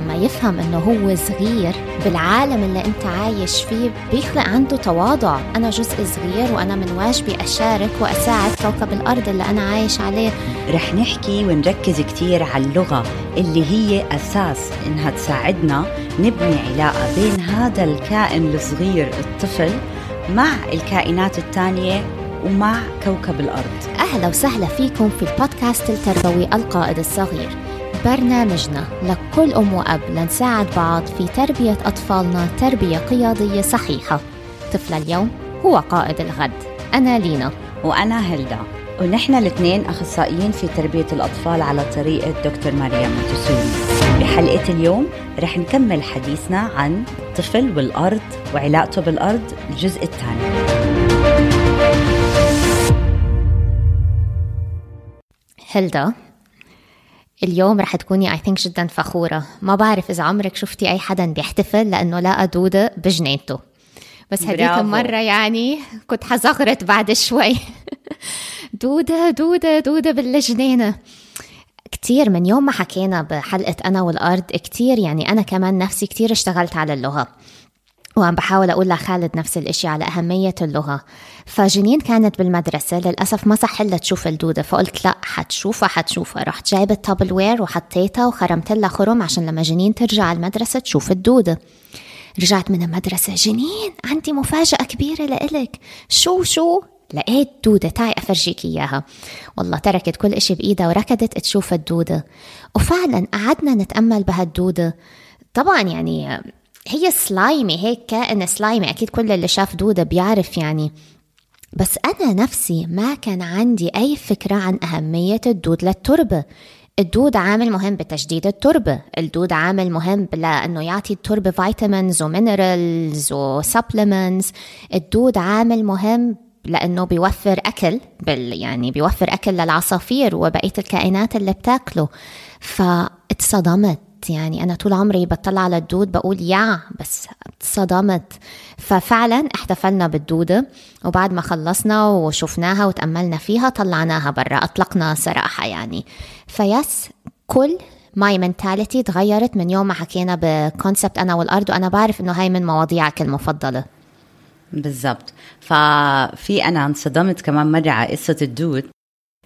لما يفهم إنه هو صغير بالعالم اللي أنت عايش فيه بيخلق عنده تواضع. أنا جزء صغير وأنا من واجبي أشارك وأساعد كوكب الأرض اللي أنا عايش عليه. رح نحكي ونركز كتير على اللغة اللي هي أساس إنها تساعدنا نبني علاقة بين هذا الكائن الصغير الطفل مع الكائنات التانية ومع كوكب الأرض. أهلا وسهلا فيكم في البودكاست التربوي القائد الصغير. برنامجنا. لكل أم وأب لنساعد بعض في تربية أطفالنا تربية قيادية صحيحة. طفل اليوم هو قائد الغد. أنا لينا. وأنا هيلدا. ونحن الاثنين أخصائيين في تربية الأطفال على طريقة دكتور مريم متسوني بحلقة اليوم رح نكمل حديثنا عن الطفل والأرض وعلاقته بالأرض الجزء الثاني. هيلدا اليوم رح تكوني I think جدا فخورة. ما بعرف إذا عمرك شفتي أي حدا بيحتفل لأنه لقى دودة بجنينته. بس هديك برافو. المرة يعني كنت حزغرت بعد شوي. دودة دودة دودة بالجنينة. كتير من يوم ما حكينا بحلقة أنا والأرض كتير يعني أنا كمان نفسي كتير اشتغلت على اللغة. وعم بحاول أقول لخالد نفس الإشي على أهمية اللغة. فجنين كانت بالمدرسة للأسف ما صح لها تشوف الدودة فقلت لا حتشوفها حتشوفها. رحت جايبة تابل وير وحطيتها وخرمت لها خرم عشان لما جنين ترجع المدرسة تشوف الدودة. رجعت من المدرسة جنين عندي مفاجأة كبيرة لإلك. شو شو؟ لقيت دودة تعي أفرجيك إياها. والله تركت كل إشي بإيدها وركضت تشوف الدودة. وفعلا قعدنا نتأمل بهالدودة. طبعا يعني هي slimy هيك كائن slimy أكيد كل اللي شاف دودة بيعرف يعني. بس أنا نفسي ما كان عندي أي فكرة عن أهمية الدود للتربة. الدود عامل مهم بتجديد التربة. الدود عامل مهم لأنه يعطي التربة vitamins و minerals و supplements الدود عامل مهم لأنه بيوفر أكل بال يعني بيوفر أكل للعصافير وبقية الكائنات اللي بتاكله. فاتصدمت يعني أنا طول عمري بطلع على الدود بقول يا بس اتصدمت ففعلا احتفلنا بالدودة وبعد ما خلصنا وشفناها وتأملنا فيها طلعناها برا أطلقنا صراحة يعني. فيس كل my mentality تغيرت من يوم ما حكينا ب concept أنا والأرض وأنا بعرف إنه هاي من مواضيعك المفضلة. بالضبط. ففي أنا انصدمت كمان مرة على قصة الدود.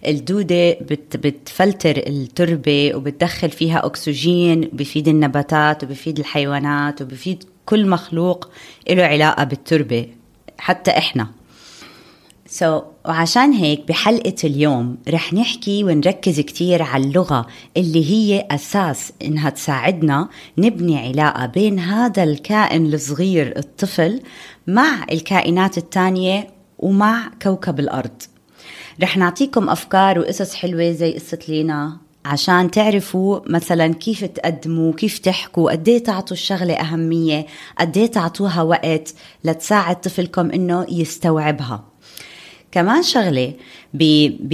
الدودة بت بتفلتر التربة وبتدخل فيها أكسجين بفيد النباتات وبفيد الحيوانات وبفيد كل مخلوق له علاقة بالتربة حتى إحنا. سو so, وعشان هيك بحلقة اليوم رح نحكي ونركز كتير على اللغة اللي هي أساس إنها تساعدنا نبني علاقة بين هذا الكائن الصغير الطفل مع الكائنات التانية ومع كوكب الأرض. رح نعطيكم أفكار وقصص حلوة زي قصة لينا عشان تعرفوا مثلا كيف تقدموا كيف تحكوا قد إيه تعطوا الشغلة أهمية قد إيه تعطوها وقت لتساعد طفلكم إنه يستوعبها. كمان شغلة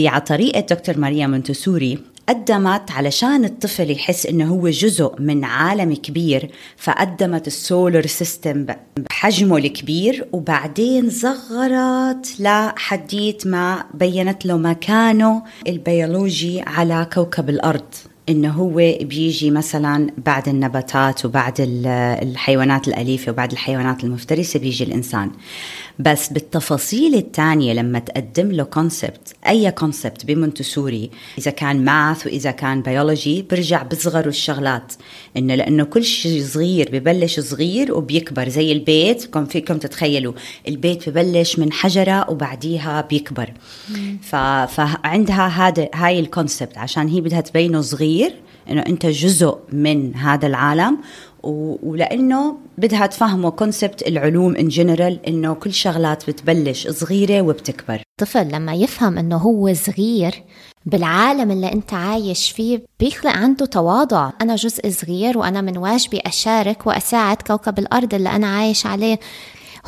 على طريقة دكتور ماريا مونتسوري قدمت علشان الطفل يحس إنه هو جزء من عالم كبير فقدمت ال solar system بحجمه الكبير وبعدين صغرت لحديت ما بينت له مكانه البيولوجي على كوكب الأرض إنه هو بيجي مثلا بعد النباتات وبعد الحيوانات الأليفة وبعد الحيوانات المفترسة بيجي الإنسان. بس بالتفاصيل الثانية لما تقدم له concept أي concept بمونتسوري إذا كان math وإذا كان بيولوجي برجع بصغروا الشغلات. إنه لأنه كل شيء صغير ببلش صغير وبيكبر زي البيت كم فيكم تتخيلوا؟ البيت ببلش من حجرة وبعديها بيكبر. ف... فعندها هذا هاي ال concept عشان هي بدها تبينه صغير إنه أنت جزء من هذا العالم. ولأنه بدها تفهمه concept العلوم in general إنه كل شغلات بتبلش صغيرة وبتكبر. طفل لما يفهم إنه هو صغير بالعالم اللي أنت عايش فيه بيخلق عنده تواضع. أنا جزء صغير وأنا من واجبي أشارك وأساعد كوكب الأرض اللي أنا عايش عليه.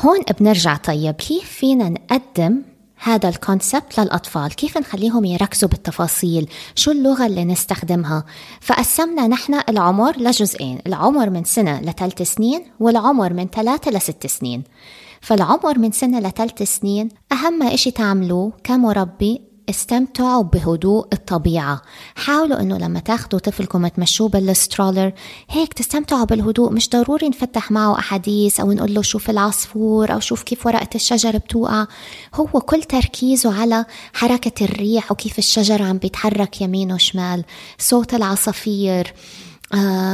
هون بنرجع. طيب كيف فينا نقدم هذا الكونسبت للأطفال. كيف نخليهم يركزوا بالتفاصيل؟ شو اللغة اللي نستخدمها؟ فقسمنا نحن العمر لجزئين العمر من سنة لثلاث سنين والعمر من ثلاثة لست سنين. فالعمر من سنة لثلاث سنين أهم إشي تعملوه كمربي استمتعوا بهدوء الطبيعة. حاولوا إنه لما تاخدوا طفلكم تمشوه بال stroller هيك تستمتعوا بالهدوء. مش ضروري نفتح معه أحاديث أو نقول له شوف العصفور أو شوف كيف ورقة الشجر بتوقع. هو كل تركيزه على حركة الريح وكيف الشجر عم بيتحرك يمين وشمال. صوت العصافير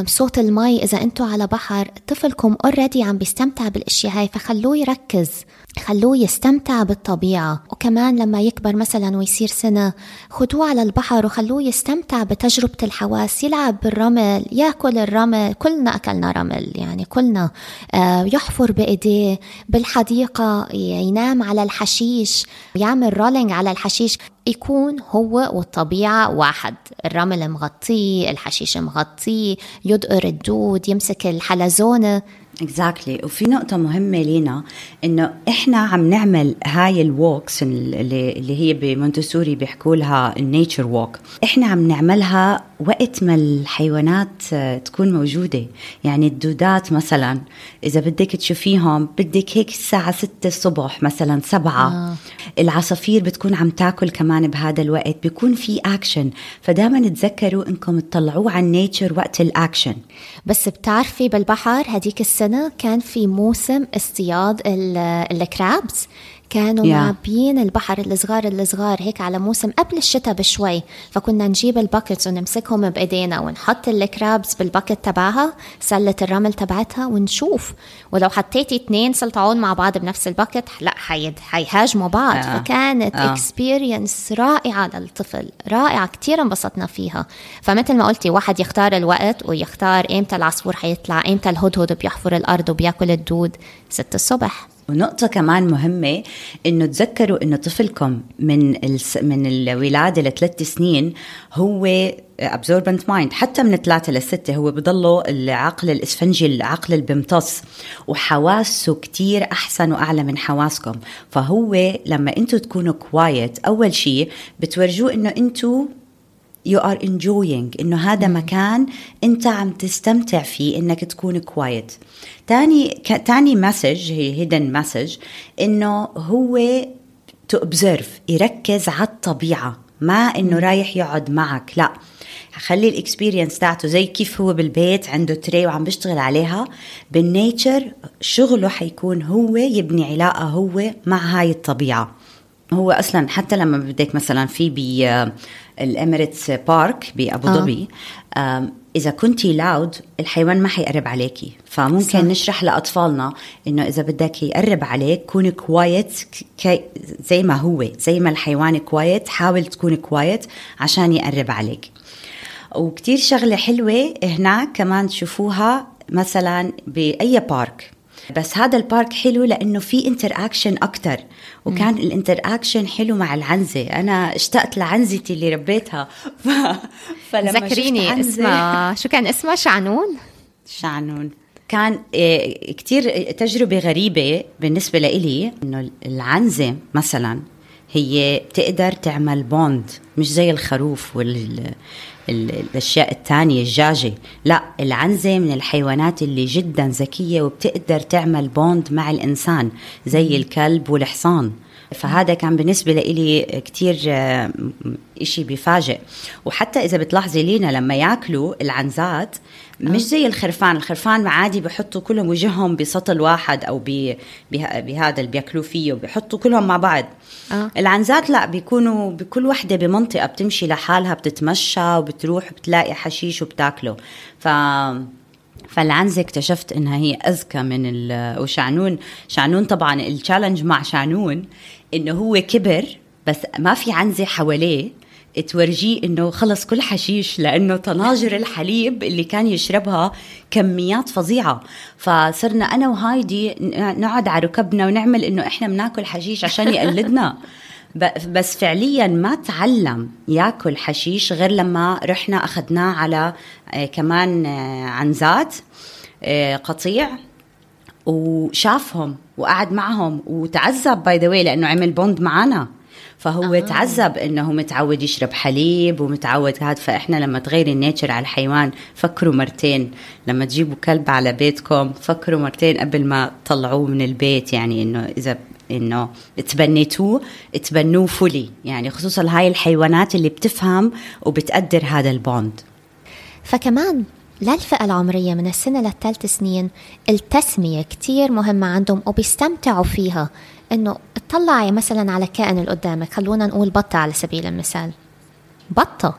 صوت المي. إذا أنتوا على بحر طفلكم already عم بيستمتع بالأشياء هاي فخلوه يركز. خلوه يستمتع بالطبيعة. وكمان لما يكبر مثلا ويصير سنة خدوه على البحر وخلوه يستمتع بتجربة الحواس. يلعب بالرمل يأكل الرمل. كلنا أكلنا رمل يعني كلنا آه، يحفر بإيديه بالحديقة ينام على الحشيش يعمل rolling على الحشيش. يكون هو والطبيعة واحد. الرمل مغطيه الحشيش مغطيه يدقر الدود يمسك الحلزونة. exactly exactly. وفي نقطة مهمة لينا إنه إحنا عم نعمل هاي ال walks اللي, اللي هي بمونتسوري بيحكوا لها ال nature walk إحنا عم نعملها وقت ما الحيوانات تكون موجودة. يعني الدودات مثلا إذا بدك تشوفيهم بدك هيك الساعة ستة الصبح مثلا سبعة. آه. العصافير بتكون عم تاكل كمان بهذا الوقت بيكون في أكشن فدائما تذكروا إنكم تطلعوه على ال nature وقت الأكشن بس بتعرفي بالبحر هديك السنة كان في موسم اصطياد ال crabs كانوا yeah. معبيين البحر الصغار الصغار هيك على موسم قبل الشتاء بشوي فكنا نجيب ال buckets ونمسكهم بإيدينا ونحط ال crabs بال bucket تبعها سلة الرمل تبعتها ونشوف ولو حطيتي اثنين سلطعون مع بعض بنفس ال bucket لا حيد حيهاجموا بعض yeah. فكانت experience yeah. رائعة للطفل رائعة كتير انبسطنا فيها فمثل ما قلتي واحد يختار الوقت ويختار إمتى العصفور حيطلع إمتى الهدهد بيحفر الأرض وبياكل الدود ست الصبح ونقطة كمان مهمة إنه تذكروا إنه طفلكم من الس... من الولادة لثلاث سنين هو absorbent mind. حتى من ثلاثة لستة هو بضله العقل الإسفنجي العقل اللي وحواسه كتير أحسن وأعلى من حواسكم. فهو لما أنتم تكونوا كوايت أول شيء بتورجوه إنه أنتم you are enjoying إنه هذا مكان أنت عم تستمتع فيه إنك تكون quiet تاني ك... تاني message هي hidden message إنه هو to observe يركز على الطبيعة ما إنه رايح يقعد معك لا. خلي ال experience تاعته زي كيف هو بالبيت عنده تري وعم بيشتغل عليها. بال nature شغله حيكون هو يبني علاقة هو مع هاي الطبيعة. هو أصلا حتى لما بدك مثلا في ال Emirates Park بأبو آه. ظبي إذا كنتي loud الحيوان ما حيقرب عليكي فممكن صح. نشرح لأطفالنا إنه إذا بدك يقرب عليك كون quiet زي ما هو زي ما الحيوان quiet حاول تكون quiet عشان يقرب عليك وكتير شغلة حلوة هناك كمان تشوفوها مثلا بأي park بس هذا ال park حلو لأنه في interaction أكثر وكان ال interaction حلو مع العنزة. أنا اشتقت لعنزتي اللي ربيتها. ف... فلما ذكريني اسمها شو كان اسمها؟ شعنون؟ شعنون. كان إيه، كتير تجربة غريبة بالنسبة لإلي إنه العنزة مثلا هي بتقدر تعمل bond مش زي الخروف وال الأشياء الثانية الجاجة. لا العنزة من الحيوانات اللي جدا ذكية وبتقدر تعمل bond مع الإنسان زي الكلب والحصان. فهذا كان بالنسبة لي كتير إشي بيفاجئ وحتى إذا بتلاحظي لينا لما ياكلوا العنزات مش زي الخرفان. الخرفان عادي بحطوا كلهم وجههم بسطل واحد أو بهذا اللي بياكلوا فيه وبيحطوا كلهم مع بعض. آه. العنزات لا بيكونوا بكل وحدة بمنطقة بتمشي لحالها بتتمشى وبتروح بتلاقي حشيش وبتاكله. ف فالعنزة اكتشفت إنها هي أذكى من ال وشعنون. شعنون طبعا التشالنج مع شعنون إنه هو كبر بس ما في عنزة حواليه. تورجيه إنه خلص كل حشيش لأنه طناجر الحليب اللي كان يشربها كميات فظيعة. فصرنا أنا وهايدي نقعد على ركبنا ونعمل إنه إحنا بناكل حشيش عشان يقلدنا. بس فعليا ما تعلم ياكل حشيش غير لما رحنا أخذناه على آه، كمان آه، عنزات آه، قطيع وشافهم وقعد معهم وتعذب by the لأنه عمل bond معنا فهو آه. تعذب إنه متعود يشرب حليب ومتعود هذا فإحنا لما تغيري ال nature على الحيوان فكروا مرتين. لما تجيبوا كلب على بيتكم فكروا مرتين قبل ما تطلعوه من البيت يعني إنه إذا إنه تبنيتوه تبنوه fully يعني خصوصا هاي الحيوانات اللي بتفهم وبتقدر هذا البوند. فكمان للفئة العمرية من السنة للثلاث سنين التسمية كتير مهمة عندهم وبيستمتعوا فيها. إنه اطلعي مثلا على كائن اللي قدامك خلونا نقول بطة على سبيل المثال. بطة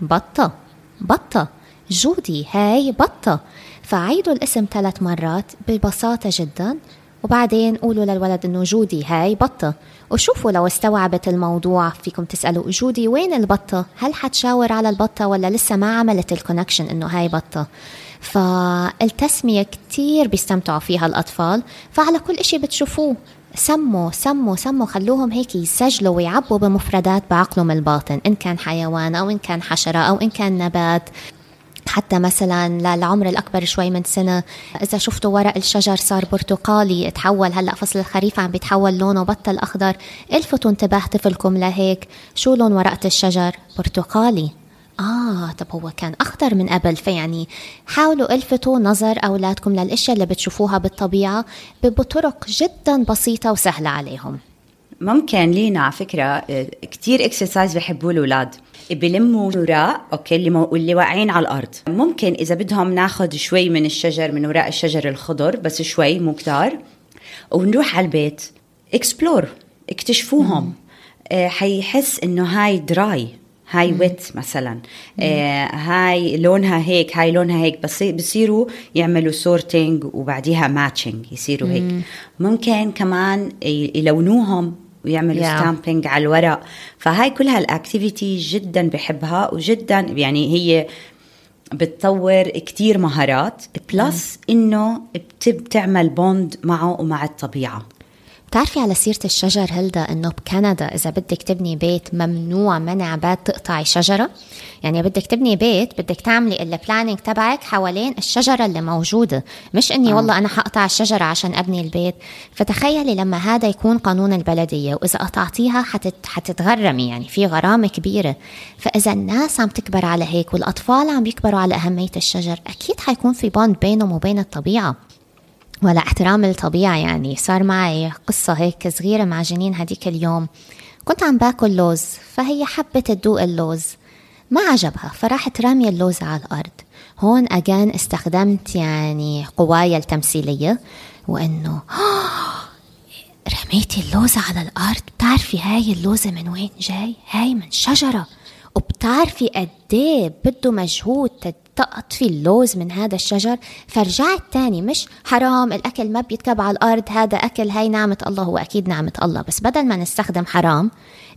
بطة بطة جودي هاي بطة. فعيدوا الاسم ثلاث مرات ببساطة جدا وبعدين قولوا للولد إنه جودي هاي بطة. وشوفوا لو استوعبت الموضوع فيكم تسألوا جودي وين البطة؟ هل حتشاور على البطة ولا لسه ما عملت ال connection إنه هاي بطة؟ فالتسمية كتير بيستمتعوا فيها الأطفال فعلى كل إشي بتشوفوه. سموا سموا سموا خلوهم هيك يسجلوا ويعبوا بمفردات بعقلهم الباطن إن كان حيوان أو إن كان حشرة أو إن كان نبات. حتى مثلا للعمر الأكبر شوي من سنة إذا شفتوا ورق الشجر صار برتقالي تحول هلأ فصل الخريف عم بيتحول لونه بطل أخضر الفتوا انتباه طفلكم لهيك شو لون ورقة الشجر؟ برتقالي. آه طب هو كان أخضر من قبل فيعني حاولوا الفتوا نظر أولادكم للأشياء اللي بتشوفوها بالطبيعة بطرق جدا بسيطة وسهلة عليهم. ممكن لينا على فكرة كتير exercise بحبوه الأولاد. بلموا وراء okay اللي, مو... اللي واقعين على الأرض. ممكن إذا بدهم ناخذ شوي من الشجر من ورق الشجر الخضر بس شوي مو كتار ونروح على البيت. explore اكتشفوهم. آه حيحس إنه هاي dry هاي wet مثلا. آه هاي لونها هيك هاي لونها هيك بس بصيروا يعملوا sorting وبعديها matching يصيروا هيك. ممكن كمان يلونوهم ويعملوا yeah. stamping على الورق. فهاي كلها ال activity جدا بحبها وجدا يعني هي بتطور كتير مهارات plus إنه بتعمل bond معه ومع الطبيعة. بتعرفي على سيرة الشجر هلدا إنه بكندا إذا بدك تبني بيت ممنوع منع بات تقطعي شجرة؟ يعني بدك تبني بيت بدك تعملي ال planning تبعك حوالين الشجرة اللي موجودة. مش إني آه. والله أنا حقطع الشجرة عشان أبني البيت. فتخيلي لما هذا يكون قانون البلدية وإذا قطعتيها حتت حتتغرمي يعني في غرامة كبيرة. فإذا الناس عم تكبر على هيك والأطفال عم يكبروا على أهمية الشجر أكيد حيكون في bond بينهم وبين الطبيعة. ولا احترام الطبيعة يعني. صار معي قصة هيك صغيرة مع جنين هديك اليوم. كنت عم باكل لوز فهي حبت تدوق اللوز. ما عجبها فراحت رامية اللوز على الأرض. هون أجان استخدمت يعني قواي التمثيلية وإنه رميتي اللوزة على الأرض؟ بتعرفي هاي اللوزة من وين جاي؟ هاي من شجرة. وبتعرفي قد إيه بده مجهود تقطفي اللوز من هذا الشجر. فرجعت تاني مش حرام الأكل ما بيتكب على الأرض هذا أكل هاي نعمة الله هو أكيد نعمة الله. بس بدل ما نستخدم حرام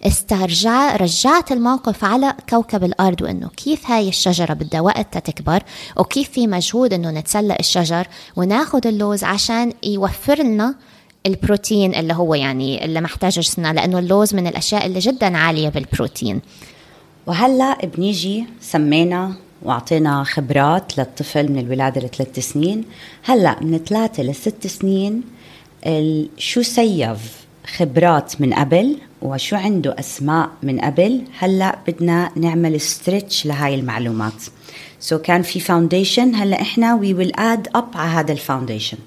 استرجع رجعت الموقف على كوكب الأرض وإنه كيف هاي الشجرة بدها وقت تكبر وكيف في مجهود إنه نتسلق الشجر وناخد اللوز عشان يوفر لنا البروتين اللي هو يعني اللي محتاجه جسمنا لأنه اللوز من الأشياء اللي جدا عالية بالبروتين. وهلأ بنيجي سمينا وأعطينا خبرات للطفل من الولادة لثلاث سنين. هلأ من ثلاثة لست سنين شو save خبرات من قبل وشو عنده أسماء من قبل؟ هلأ بدنا نعمل stretch لهاي المعلومات. so كان في foundation هلأ إحنا we will add up على هذا ال foundation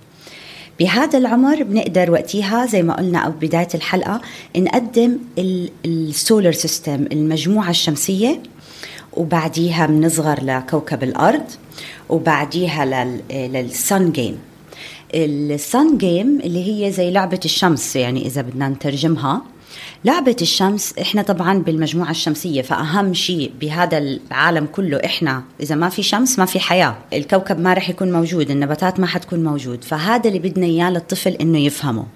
بهذا العمر بنقدر وقتها زي ما قلنا أو بداية الحلقة نقدم ال solar system المجموعة الشمسية. وبعديها بنصغر لكوكب الأرض وبعديها لل sun game ال sun game اللي هي زي لعبة الشمس يعني إذا بدنا نترجمها. لعبة الشمس إحنا طبعا بالمجموعة الشمسية فأهم شيء بهذا العالم كله إحنا إذا ما في شمس ما في حياة. الكوكب ما رح يكون موجود النباتات ما حتكون موجود. فهذا اللي بدنا إياه للطفل إنه يفهمه.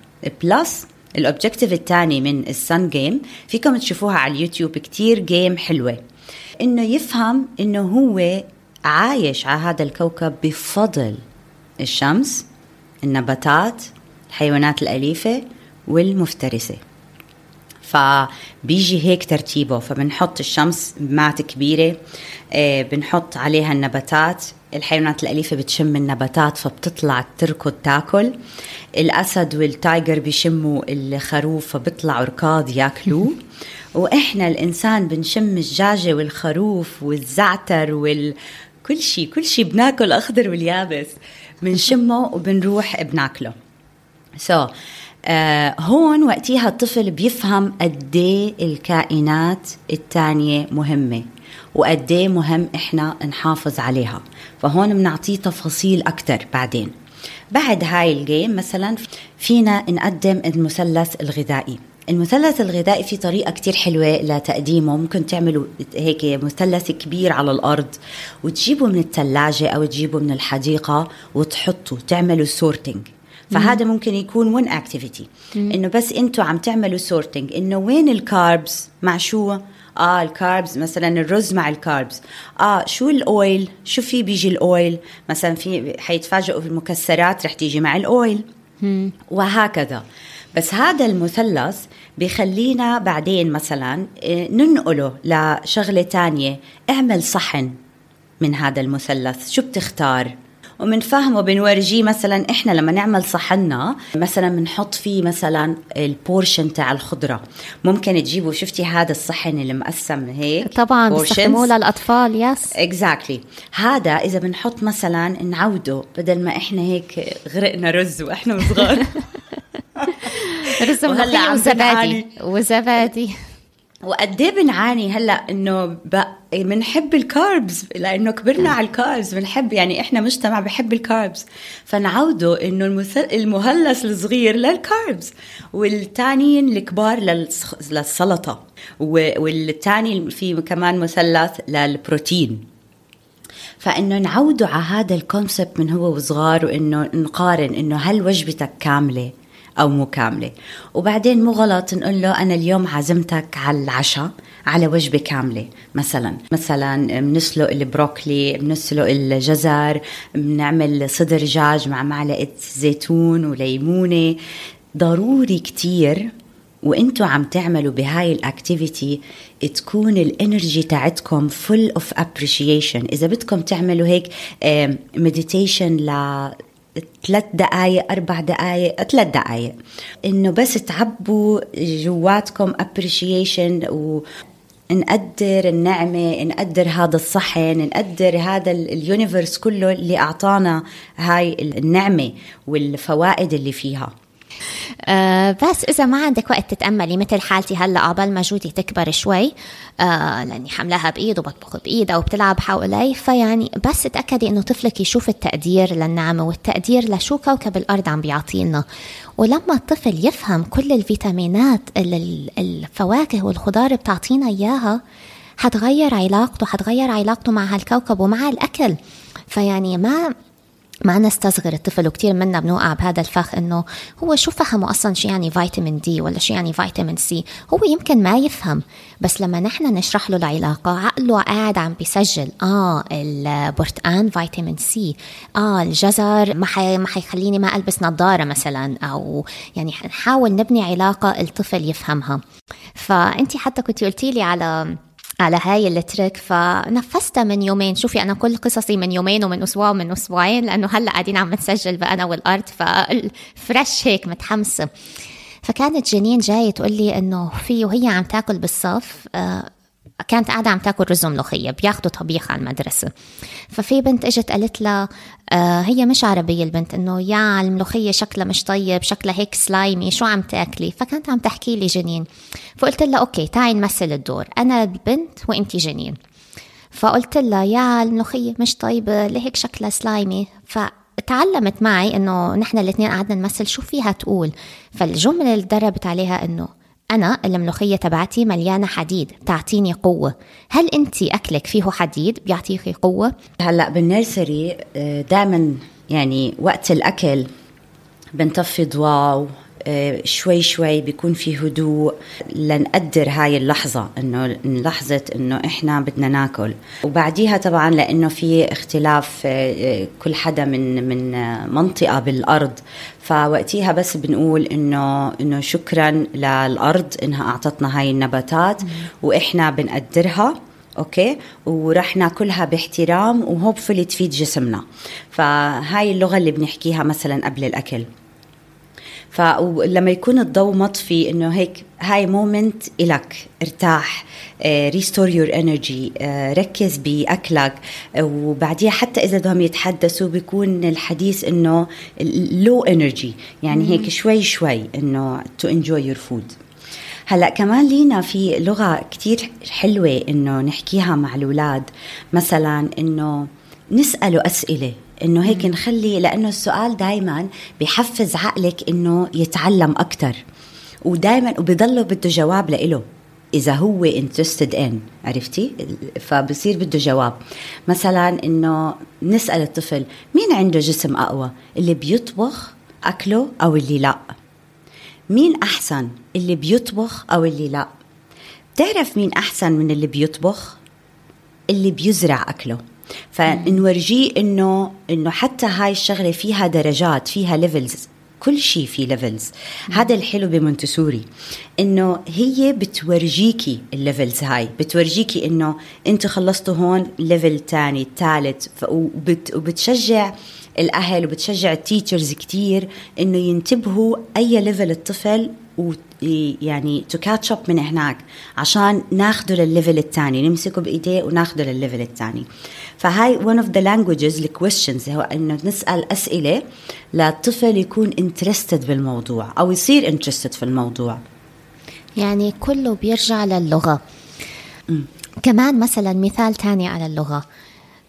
plus ال objective الثاني من ال sun game فيكم تشوفوها على اليوتيوب كتير game حلوة. إنه يفهم إنه هو عايش على هذا الكوكب بفضل الشمس النباتات الحيوانات الأليفة والمفترسة. فبيجي هيك ترتيبه. فبنحط الشمس mat كبيرة آه، بنحط عليها النباتات. الحيوانات الأليفة بتشم النباتات فبتطلع تركض تاكل. الأسد وال tiger بيشموا الخروف فبيطلعوا ركاض ياكلوه. وإحنا الإنسان بنشم الدجاجة والخروف والزعتر وال كل شيء كل شيء بناكل أخضر واليابس. بنشمه وبنروح بناكله. so, هون وقتها الطفل بيفهم قد إيه الكائنات التانية مهمة وقد إيه مهم إحنا نحافظ عليها. فهون بنعطيه تفاصيل أكثر بعدين. بعد هاي ال game مثلا فينا نقدم المثلث الغذائي. المثلث الغذائي في طريقة كتير حلوة لتقديمه. ممكن تعملوا هيك مثلث كبير على الأرض وتجيبوا من الثلاجة أو تجيبوا من الحديقة وتحطوا تعملوا sorting فهذا ممكن يكون one activity إنه بس أنتم عم تعملوا sorting إنه وين ال carbs مع شو؟ آه ال carbs مثلا الرز مع ال carbs آه شو ال oil شو في بيجي ال oil مثلا في حيتفاجئوا في المكسرات رح تيجي مع ال oil وهكذا. بس هذا المثلث بيخلينا بعدين مثلا آه، ننقله لشغلة تانية. اعمل صحن من هذا المثلث. شو بتختار؟ وبنفهمه بنورجيه مثلا إحنا لما نعمل صحننا مثلا بنحط فيه مثلا ال portion تاع الخضرة. ممكن تجيبوا شفتي هذا الصحن اللي مقسم هيك؟ طبعا بيستخدموه للأطفال يس اكزاكتلي exactly. هذا إذا بنحط مثلا نعوده بدل ما إحنا هيك غرقنا رز وإحنا صغار. رز ملوخيه وزبادي. وزبادي. وقد إيه بنعاني هلأ إنه بنحب ال carbs لأنه كبرنا على ال carbs بنحب يعني إحنا مجتمع بحب ال carbs فنعوده إنه المهلس الصغير للكاربز والتانيين الكبار للسلطة والتاني في كمان مثلث للبروتين. فإنه نعوده على هذا الكونسبت من هو وصغار وإنه نقارن إنه هل وجبتك كاملة؟ أو مو كاملة. وبعدين مو غلط نقول له أنا اليوم عزمتك على العشاء على وجبة كاملة. مثلا مثلا بنسلق البروكلي بنسلق الجزر بنعمل صدر دجاج مع معلقة زيتون وليمونة. ضروري كتير وانتوا عم تعملوا بهاي ال activity تكون ال energy تاعتكم full of appreciation إذا بدكم تعملوا هيك meditation ثلاث دقائق أربع دقائق ثلاث دقائق إنه بس تعبوا جواتكم appreciation و نقدر النعمة نقدر هذا الصحن نقدر هذا ال universe كله اللي أعطانا هاي النعمة والفوائد اللي فيها. آه بس إذا ما عندك وقت تتأملي مثل حالتي هلأ قبل ما جودي تكبر شوي آه لأني حملها بإيد وبطبخ بايدها وبتلعب حوالي فيعني بس تأكدي إنه طفلك يشوف التقدير للنعمة والتقدير لشو كوكب الأرض عم بيعطينا. ولما الطفل يفهم كل الفيتامينات اللي الفواكه والخضار بتعطينا إياها حتغير علاقته حتغير علاقته مع هالكوكب ومع الأكل. فيعني ما ما نستصغر الطفل وكثير منا بنوقع بهذا الفخ إنه هو شو فهمه أصلا شو يعني فيتامين D ولا شو يعني فيتامين C هو يمكن ما يفهم بس لما نحن نشرح له العلاقة عقله قاعد عم بيسجل آه البرتقان فيتامين C آه الجزر ما حي ما حيخليني ما ألبس نظارة مثلا أو يعني نحاول نبني علاقة الطفل يفهمها. فانت حتى كنت قلتي لي على على هاي ال trick فنفذتها من يومين. شوفي أنا كل قصصي من يومين ومن أسبوع ومن أسبوعين لأنه هلأ قاعدين عم نسجل بأنا والأرض ف fresh هيك متحمسة. فكانت جنين جاية تقول لي إنه في وهي عم تاكل بالصف آه، كانت قاعدة عم تأكل رز وملوخية بياخدوا طبيخ على المدرسة. ففي بنت إجت قالت لها آه هي مش عربية البنت إنه يا الملوخية شكلها مش طيب شكلها هيك slimy شو عم تأكلي؟ فكانت عم تحكي لي جنين. فقلت لها okay تعي نمثل الدور. أنا البنت وإنتي جنين. فقلت لها يا الملوخية مش طيبة لهيك شكلها slimy؟ فتعلمت معي إنه نحن الاثنين قعدنا نمثل شو فيها تقول. فالجملة اللي دربت عليها إنه أنا الملوخية تبعتي مليانة حديد بتعطيني قوة هل أنت أكلك فيه حديد بيعطيكي قوة؟ هلأ بال nursery آه، دائما يعني وقت الأكل بنطفي ضواو شوي شوي بيكون في هدوء لنقدر هاي اللحظة إنه لحظة إنه إحنا بدنا ناكل. وبعديها طبعا لإنه في اختلاف آه، كل حدا من من منطقة بالأرض. فوقتيها بس بنقول إنه إنه شكرا للأرض إنها أعطتنا هاي النباتات وإحنا بنقدرها أوكي؟ ورح ناكلها باحترام وهوبفلي تفيد جسمنا. فهاي اللغة اللي بنحكيها مثلا قبل الأكل. فلما يكون الضوء مطفي إنه هيك هاي moment إلك ارتاح restore your energy ركز بأكلك. وبعديها حتى إذا بدهم يتحدثوا بيكون الحديث إنه low energy يعني هيك شوي شوي إنه to enjoy your food هلأ كمان لينا في لغة كتير حلوة إنه نحكيها مع الأولاد. مثلا إنه نسأله أسئلة. إنه هيك نخلي لأنه السؤال دائما بحفز عقلك إنه يتعلم أكثر ودائما وبضله بده جواب لإله إذا هو انترستد ان عرفتي؟ فبصير بده جواب. مثلا إنه نسأل الطفل مين عنده جسم أقوى؟ اللي بيطبخ أكله أو اللي لا؟ مين أحسن؟ اللي بيطبخ أو اللي لا؟ بتعرف مين أحسن من اللي بيطبخ؟ اللي بيزرع أكله. فنورجيه إنه إنه حتى هاي الشغلة فيها درجات فيها levels كل شيء في levels هذا الحلو بمونتسوري إنه هي بتورجيكي ال levels هاي. بتورجيكي إنه أنت خلصتوا هون level تاني ثالث وبت وبتشجع الأهل وبتشجع ال teachers كتير إنه ينتبهوا أي level الطفل يعني to catch up من هناك عشان ناخده للل level الثاني نمسكه بإيديه وناخده للل level الثاني. فهاي one of the languages ال questions هو إنه نسأل أسئلة للطفل يكون interested بالموضوع أو يصير interested في الموضوع. يعني كله بيرجع للغة. م. كمان مثلا مثال تاني على اللغة.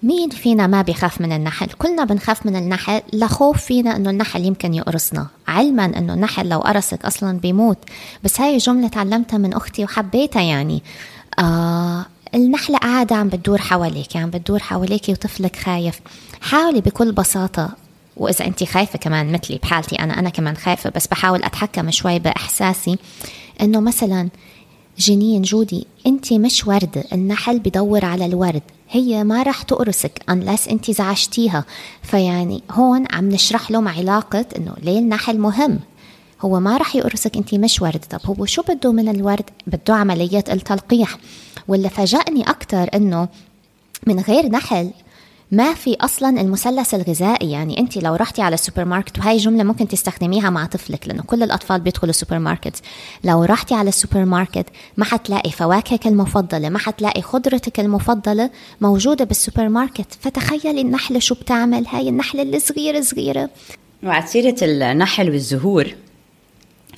مين فينا ما بيخاف من النحل؟ كلنا بنخاف من النحل لخوف فينا إنه النحل يمكن يقرصنا. علما إنه النحل لو قرصك أصلا بيموت. بس هاي جملة تعلمتها من أختي وحبيتها يعني. آه النحلة قاعدة عم بتدور حواليك عم بتدور حواليك وطفلك خايف. حاولي بكل بساطة وإذا أنت خايفة كمان مثلي بحالتي أنا أنا كمان خايفة بس بحاول أتحكم شوي بإحساسي. إنه مثلا جنين جودي أنت مش وردة النحل بدور على الورد. هي ما راح تقرصك unless انت زعجتيها. فيعني هون عم نشرح له مع علاقة إنه ليه النحل مهم. هو ما راح يقرصك انت مش ورد طب هو شو بده من الورد؟ بده عملية التلقيح. واللي فاجأني أكتر إنه من غير نحل ما في أصلا المثلث الغذائي؟ يعني أنت لو رحتي على السوبر ماركت وهي جملة ممكن تستخدميها مع طفلك لأنه كل الأطفال بيدخلوا السوبر ماركت لو رحتي على السوبر ماركت ما حتلاقي فواكهك المفضلة ما حتلاقي خضرتك المفضلة موجودة بالسوبر ماركت فتخيلي النحلة شو بتعمل؟ هاي النحلة الصغيرة صغيرة. وعلى سيره النحل والزهور.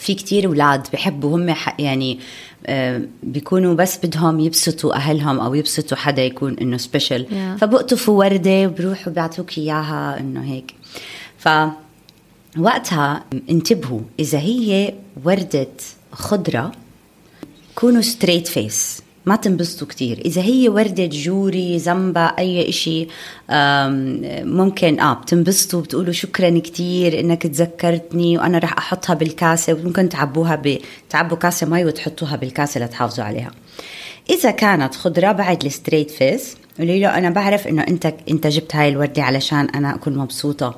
في كتير أولاد بحبوا هم يعني آه، بيكونوا بس بدهم يبسطوا أهلهم أو يبسطوا حدا يكون إنه special yeah. فبقطفوا وردة وبروحوا بيعطوك إياها إنه هيك. ف وقتها انتبهوا إذا هي وردة خضرة كونوا straight face ما تنبسطوا كتير. إذا هي وردة جوري زنبق أي إشي ممكن آه بتنبسطوا بتقولوا شكرا كتير إنك تذكرتني وأنا رح أحطها بالكاسة. وممكن تعبوها ب... تعبوا كاسة مي وتحطوها بالكاسة لتحافظوا عليها. إذا كانت خضرة بعد الستريت فيس. قولي له أنا بعرف إنه أنت أنت جبت هاي الوردة علشان أنا أكون مبسوطة.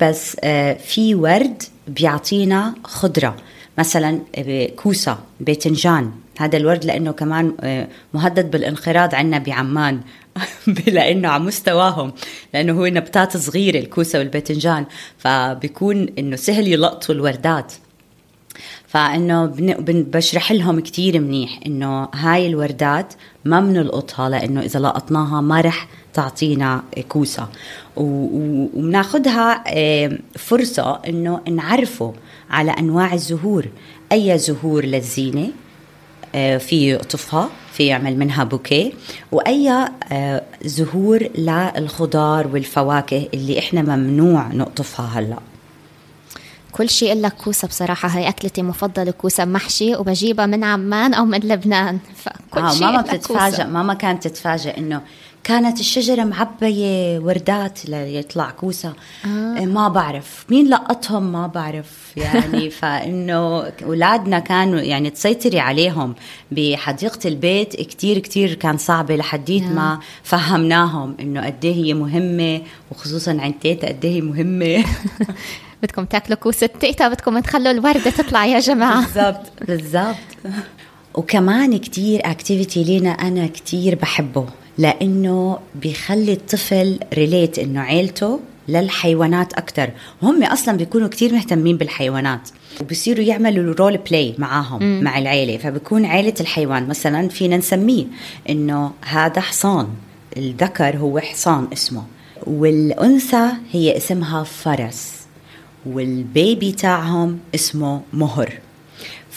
بس آه في ورد بيعطينا خضرة. مثلا كوسة باذنجان هذا الورد لأنه كمان آه، مهدد بالانقراض عندنا بعمان لأنه على مستواهم لأنه هو نباتات صغيرة الكوسة والباذنجان فبيكون إنه سهل يلقطوا الوردات. فإنه بشرح لهم كثير منيح إنه هاي الوردات ما بنلقطها لأنه إذا لقطناها ما رح تعطينا كوسة. وبناخذها آه، فرصة إنه نعرفه على أنواع الزهور. أي زهور للزينة؟ آه، في يقطفها في يعمل منها بوكيه. وأي آه، زهور للخضار والفواكه اللي إحنا ممنوع نقطفها هلا. كل شيء إلا كوسة بصراحة. هي أكلتي مفضلة كوسة محشي وبجيبها من عمان أو من لبنان. فكل آه شيء ماما بتتفاجئ ماما كانت تتفاجئ إنه كانت الشجرة معبية وردات ليطلع كوسة. آه. ما بعرف. مين لقطهم؟ ما بعرف. يعني فإنه أولادنا كانوا يعني تسيطري عليهم بحديقة البيت. كتير كتير كان صعبة لحديت ما آه. فهمناهم إنه قد إيه هي مهمة وخصوصا عند تيتا قد إيه هي مهمة. بدكم تاكلوا كوسة تيتا بدكم تخلوا الوردة تطلع يا جماعة. بالضبط بالضبط. وكمان كتير activity لينا أنا كتير بحبه. لأنه بيخلي الطفل relate إنه عيلته للحيوانات أكتر. وهم أصلا بيكونوا كتير مهتمين بالحيوانات وبصيروا يعملوا role play معاهم مم. مع العيلة. فبكون عيلة الحيوان مثلا فينا نسميه إنه هذا حصان الذكر هو حصان اسمه. والأنثى هي اسمها فرس وال baby تاعهم اسمه مهر.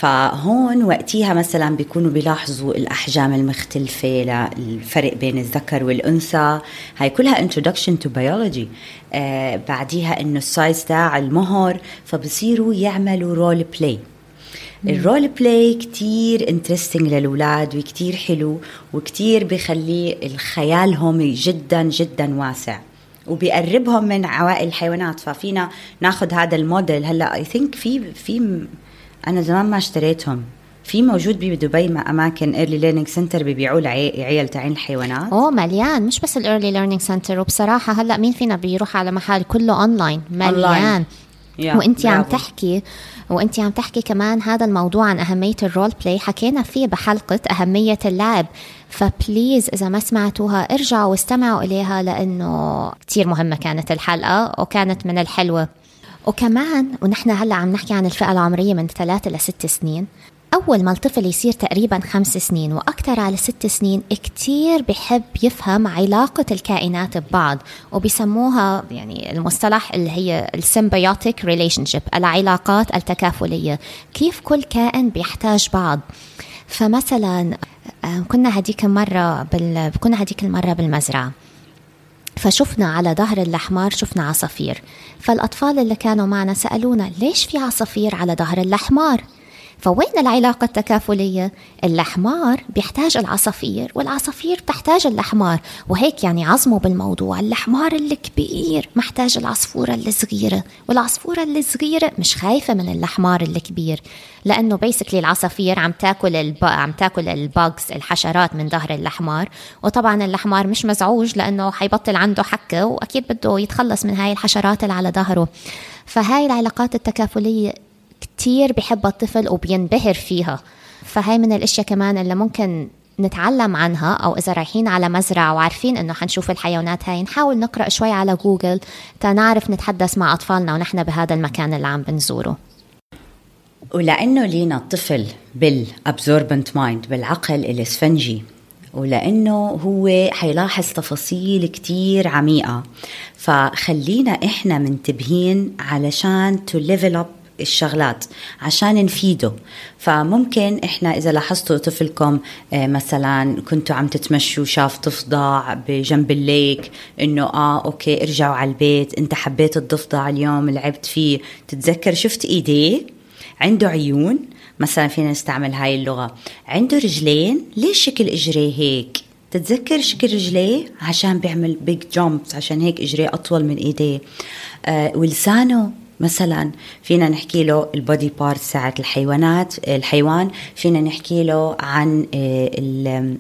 فهون وقتها مثلا بيكونوا بيلاحظوا الأحجام المختلفة للفرق بين الذكر والأنثى. هاي كلها introduction to biology. آه بعديها إنه ال size تاع المهر فبصيروا يعملوا role play ال role play كتير interesting للأولاد وكتير حلو وكتير بخلي خيالهم جدا جدا واسع وبيقربهم من عوائل الحيوانات. ففينا ناخذ هذا الموديل. هلأ I think في في أنا زمان ما اشتريتهم. في موجود بدبي مع أماكن Early Learning Centre ببيعوا العيل تاعين الحيوانات. أوه مليان. مش بس ال Early Learning Centre وبصراحة هلأ مين فينا بيروح على محل كله اونلاين مليان. وأنت عم تحكي وأنت عم تحكي كمان هذا الموضوع عن أهمية ال role play حكينا فيه بحلقة أهمية اللعب. ف please إذا ما سمعتوها ارجعوا واستمعوا إليها لأنه كثير مهمة كانت الحلقة وكانت من الحلوة. وكمان ونحن هلأ عم نحكي عن الفئة العمرية من ثلاثة لست سنين. أول ما الطفل يصير تقريبا خمس سنين وأكثر على ست سنين كتير بحب يفهم علاقة الكائنات ببعض وبيسموها يعني المصطلح اللي هي ال symbiotic relationship العلاقات التكافلية كيف كل كائن بيحتاج بعض. فمثلا آه، كنا هديك المرة بال... كنا هديك المرة بالمزرعة. فشفنا على ظهر الحمار شفنا عصافير. فالأطفال اللي كانوا معنا سألونا ليش في عصافير على ظهر الحمار فوين العلاقة التكافلية؟ الحمار بيحتاج العصافير والعصافير بتحتاج الحمار وهيك يعني عظموا بالموضوع. الحمار الكبير محتاج العصفورة الصغيرة والعصفورة الصغيرة مش خايفة من الحمار الكبير لأنه بيسكلي العصافير عم تاكل الب... عم تاكل الباجز الحشرات من ظهر الحمار وطبعا الحمار مش مزعوج لأنه حيبطل عنده حكة وأكيد بده يتخلص من هاي الحشرات اللي على ظهره. فهاي العلاقات التكافلية كتير بحبها الطفل وبينبهر فيها. فهاي من الأشياء كمان اللي ممكن نتعلم عنها أو إذا رايحين على مزرعة وعارفين إنه حنشوف الحيوانات هاي نحاول نقرأ شوي على جوجل تنعرف نتحدث مع أطفالنا ونحن بهذا المكان اللي عم بنزوره. ولأنه لينا طفل بال absorbent mind بالعقل الاسفنجي ولأنه هو حيلاحظ تفاصيل كتير عميقة. فخلينا إحنا منتبهين علشان to level up الشغلات عشان نفيده. فممكن إحنا إذا لاحظتوا طفلكم آه، مثلا كنتوا عم تتمشوا شاف ضفدع بجنب ال lake إنه آه okay ارجعوا على البيت أنت حبيت الضفدع اليوم لعبت فيه. تتذكر شفت إيديه؟ عنده عيون. مثلا فينا نستعمل هاي اللغة. عنده رجلين. ليش شكل إجريه هيك؟ تتذكر شكل رجليه؟ عشان بيعمل big jumps عشان هيك إجريه أطول من إيديه. آه ولسانه مثلا فينا نحكي له ال body part تاعت الحيوانات الحيوان فينا نحكي له عن آه،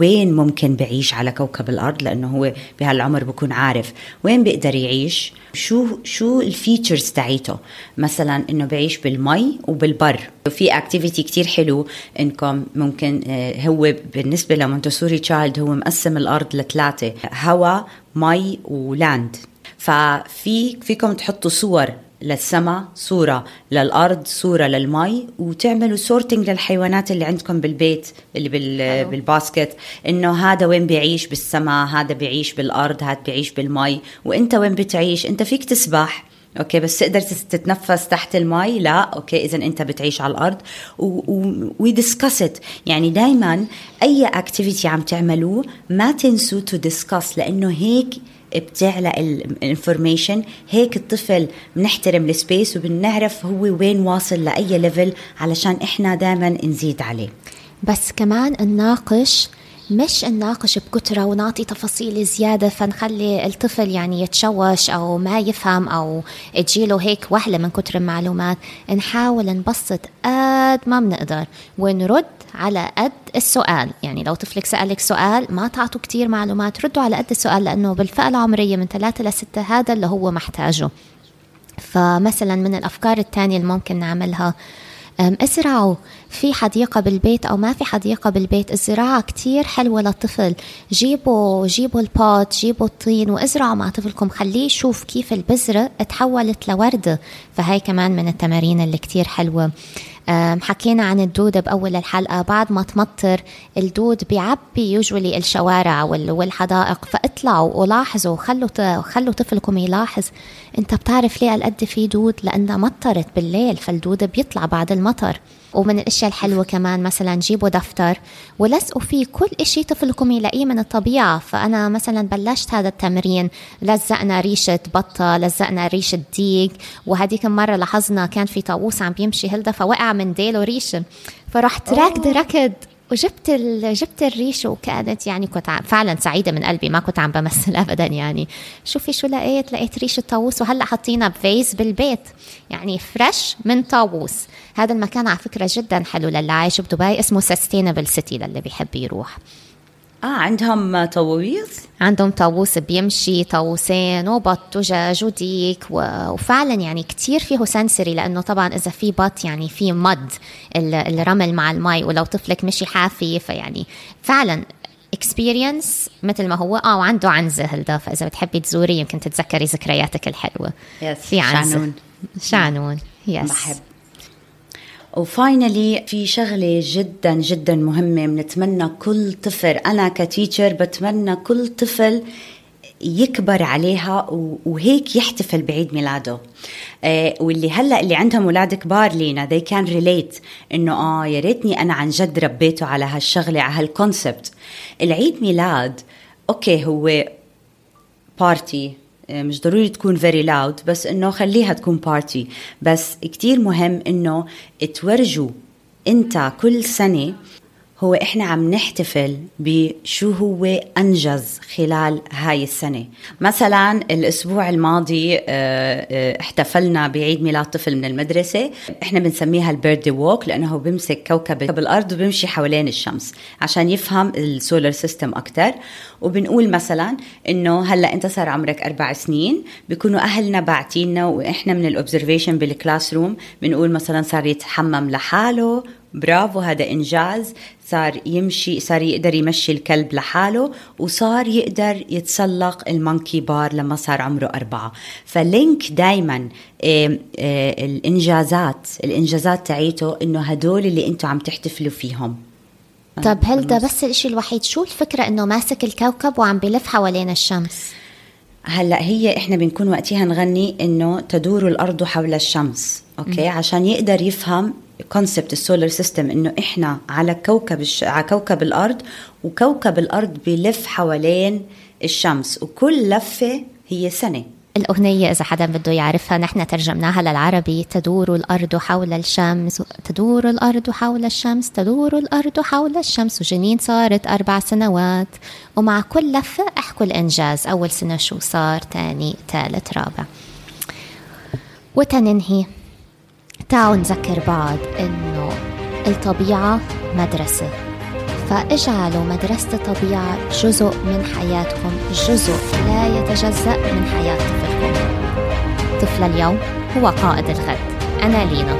وين ممكن بعيش على كوكب الأرض لأنه هو بهالعمر بكون عارف وين بيقدر يعيش. شو شو ال features تاعيته؟ مثلا إنه بعيش بالمي وبالبر. وفي activity كتير حلو إنكم ممكن آه، هو بالنسبة لمونتسوري child هو مقسم الأرض لثلاثة هواء مي و land ففي فيكم تحطوا صور للسماء صورة للأرض صورة للمي وتعملوا sorting للحيوانات اللي عندكم بالبيت اللي بال بال basket إنه هذا وين بيعيش بالسماء هذا بيعيش بالأرض هذا بيعيش بالمي وإنت وين بتعيش؟ إنت فيك تسبح. okay بس تقدر تتنفس تحت المي؟ لا. okay اذا أنت بتعيش على الأرض. we discussed يعني دائما أي activity عم تعملوه ما تنسوا to discuss لأنه هيك بتعلى ال information هيك الطفل بنحترم ال space وبنعرف هو وين واصل لأي level علشان إحنا دائما نزيد عليه. بس كمان نناقش مش نناقش بكترة ونعطي تفاصيل زيادة فنخلي الطفل يعني يتشوش أو ما يفهم أو تجيله هيك وهلة من كتر المعلومات. نحاول نبسط قد ما بنقدر ونرد على قد السؤال. يعني لو طفلك سألك سؤال ما تعطوا كتير معلومات ردوا على قد السؤال لأنه بالفئة العمرية من ثلاثة لستة هذا اللي هو محتاجه. فمثلا من الأفكار الثانية اللي ممكن نعملها ازرعوا في حديقة بالبيت أو ما في حديقة بالبيت الزراعة كتير حلوة للطفل. جيبوا جيبوا البوت جيبوا الطين وازرعوا مع طفلكم. خليه يشوف كيف البذرة تحولت لوردة فهي كمان من التمارين اللي كتير حلوة. حكينا عن الدود بأول الحلقة. بعد ما تمطر الدود بيعبي يوجولي الشوارع والحدائق. فاطلعوا ولاحظوا خلوا خلوا طفلكم يلاحظ. انت بتعرف ليه قد في دود؟ لأنها مطرت بالليل فالدود بيطلع بعد المطر. ومن الأشياء الحلوة كمان مثلا جيبوا دفتر ولزقوا فيه كل إشي طفلكم يلاقيه من الطبيعة. فأنا مثلا بلشت هذا التمرين لزقنا ريشة بطة لزقنا ريشة ديك وهذيك المرة لاحظنا كان في طاووس عم بيمشي هلدا فوقع من ديله ريشة. فرحت راكد. ركض وجبت جبت الريش وكانت يعني كنت فعلا سعيدة من قلبي ما كنت عم بمثل ابدا يعني. شوفي شو لقيت؟ لقيت ريش الطاووس وهلأ حاطينها ب vase بالبيت يعني فريش من طاووس. هذا المكان على فكرة جدا حلو للي عايش بدبي اسمه Sustainable City للي بيحب يروح. آه عندهم طاووس؟ عندهم طاووس بيمشي طاووسين وبط ودجاج وديك وفعلا يعني كتير فيه sensory لأنه طبعا إذا في بط يعني في مد الرمل مع المي ولو طفلك مشي حافي فيعني فعلا experience مثل ما هو. آه وعنده عنزه هلدا فإذا بتحبي تزوري يمكن تتذكري ذكرياتك الحلوة. yes في عنزه شعنون. شعنون yes بحب و finally في شغلة جدا جدا مهمة بنتمنى كل طفل أنا ك teacher بتمنى كل طفل يكبر عليها وهيك يحتفل بعيد ميلاده. آه واللي هلأ اللي عندهم أولاد كبار لينا they can relate إنه آه يا ريتني أنا عن جد ربيته على هالشغلة على هال concept العيد ميلاد okay هو party مش ضروري تكون very loud بس إنه خليها تكون party بس كتير مهم إنه تورجوا أنت كل سنة هو إحنا عم نحتفل بشو هو أنجز خلال هاي السنة. مثلا الأسبوع الماضي آه، آه، احتفلنا بعيد ميلاد طفل من المدرسة. إحنا بنسميها ال birthday walk لأنه بيمسك كوكب الأرض وبيمشي حوالين الشمس عشان يفهم ال solar system أكثر وبنقول مثلا إنه هلأ أنت صار عمرك أربع سنين بيكونوا أهلنا باعتينا وإحنا من ال observation بال classroom بنقول مثلا صار يتحمم لحاله برافو هذا إنجاز. صار يمشي صار يقدر يمشي الكلب لحاله وصار يقدر يتسلق ال monkey bar لما صار عمره أربعة. ف link دايما الإنجازات الإنجازات تاعته إنه هدول اللي أنتم عم تحتفلوا فيهم. طب هل ده بس. الشيء الوحيد؟ شو الفكرة إنه ماسك الكوكب وعم بلف حوالين الشمس؟ هلأ هي إحنا بنكون وقتها نغني إنه تدور الأرض حول الشمس okay؟ م. عشان يقدر يفهم concept ال solar system إنه إحنا على كوكب الش... على كوكب الأرض وكوكب الأرض بيلف حوالين الشمس وكل لفة هي سنة. الأغنية إذا حدا بده يعرفها نحن ترجمناها للعربي تدور الأرض حول الشمس تدور الأرض حول الشمس تدور الأرض حول الشمس وجنين صارت أربع سنوات. ومع كل لفة أحكوا الإنجاز أول سنة شو صار تاني ثالث رابع. وتننهي. تعالوا نذكر بعض إنه الطبيعة مدرسة. فاجعلوا مدرسة الطبيعة جزء من حياتكم جزء لا يتجزأ من حياة طفلكم. طفل اليوم هو قائد الغد. أنا لينا.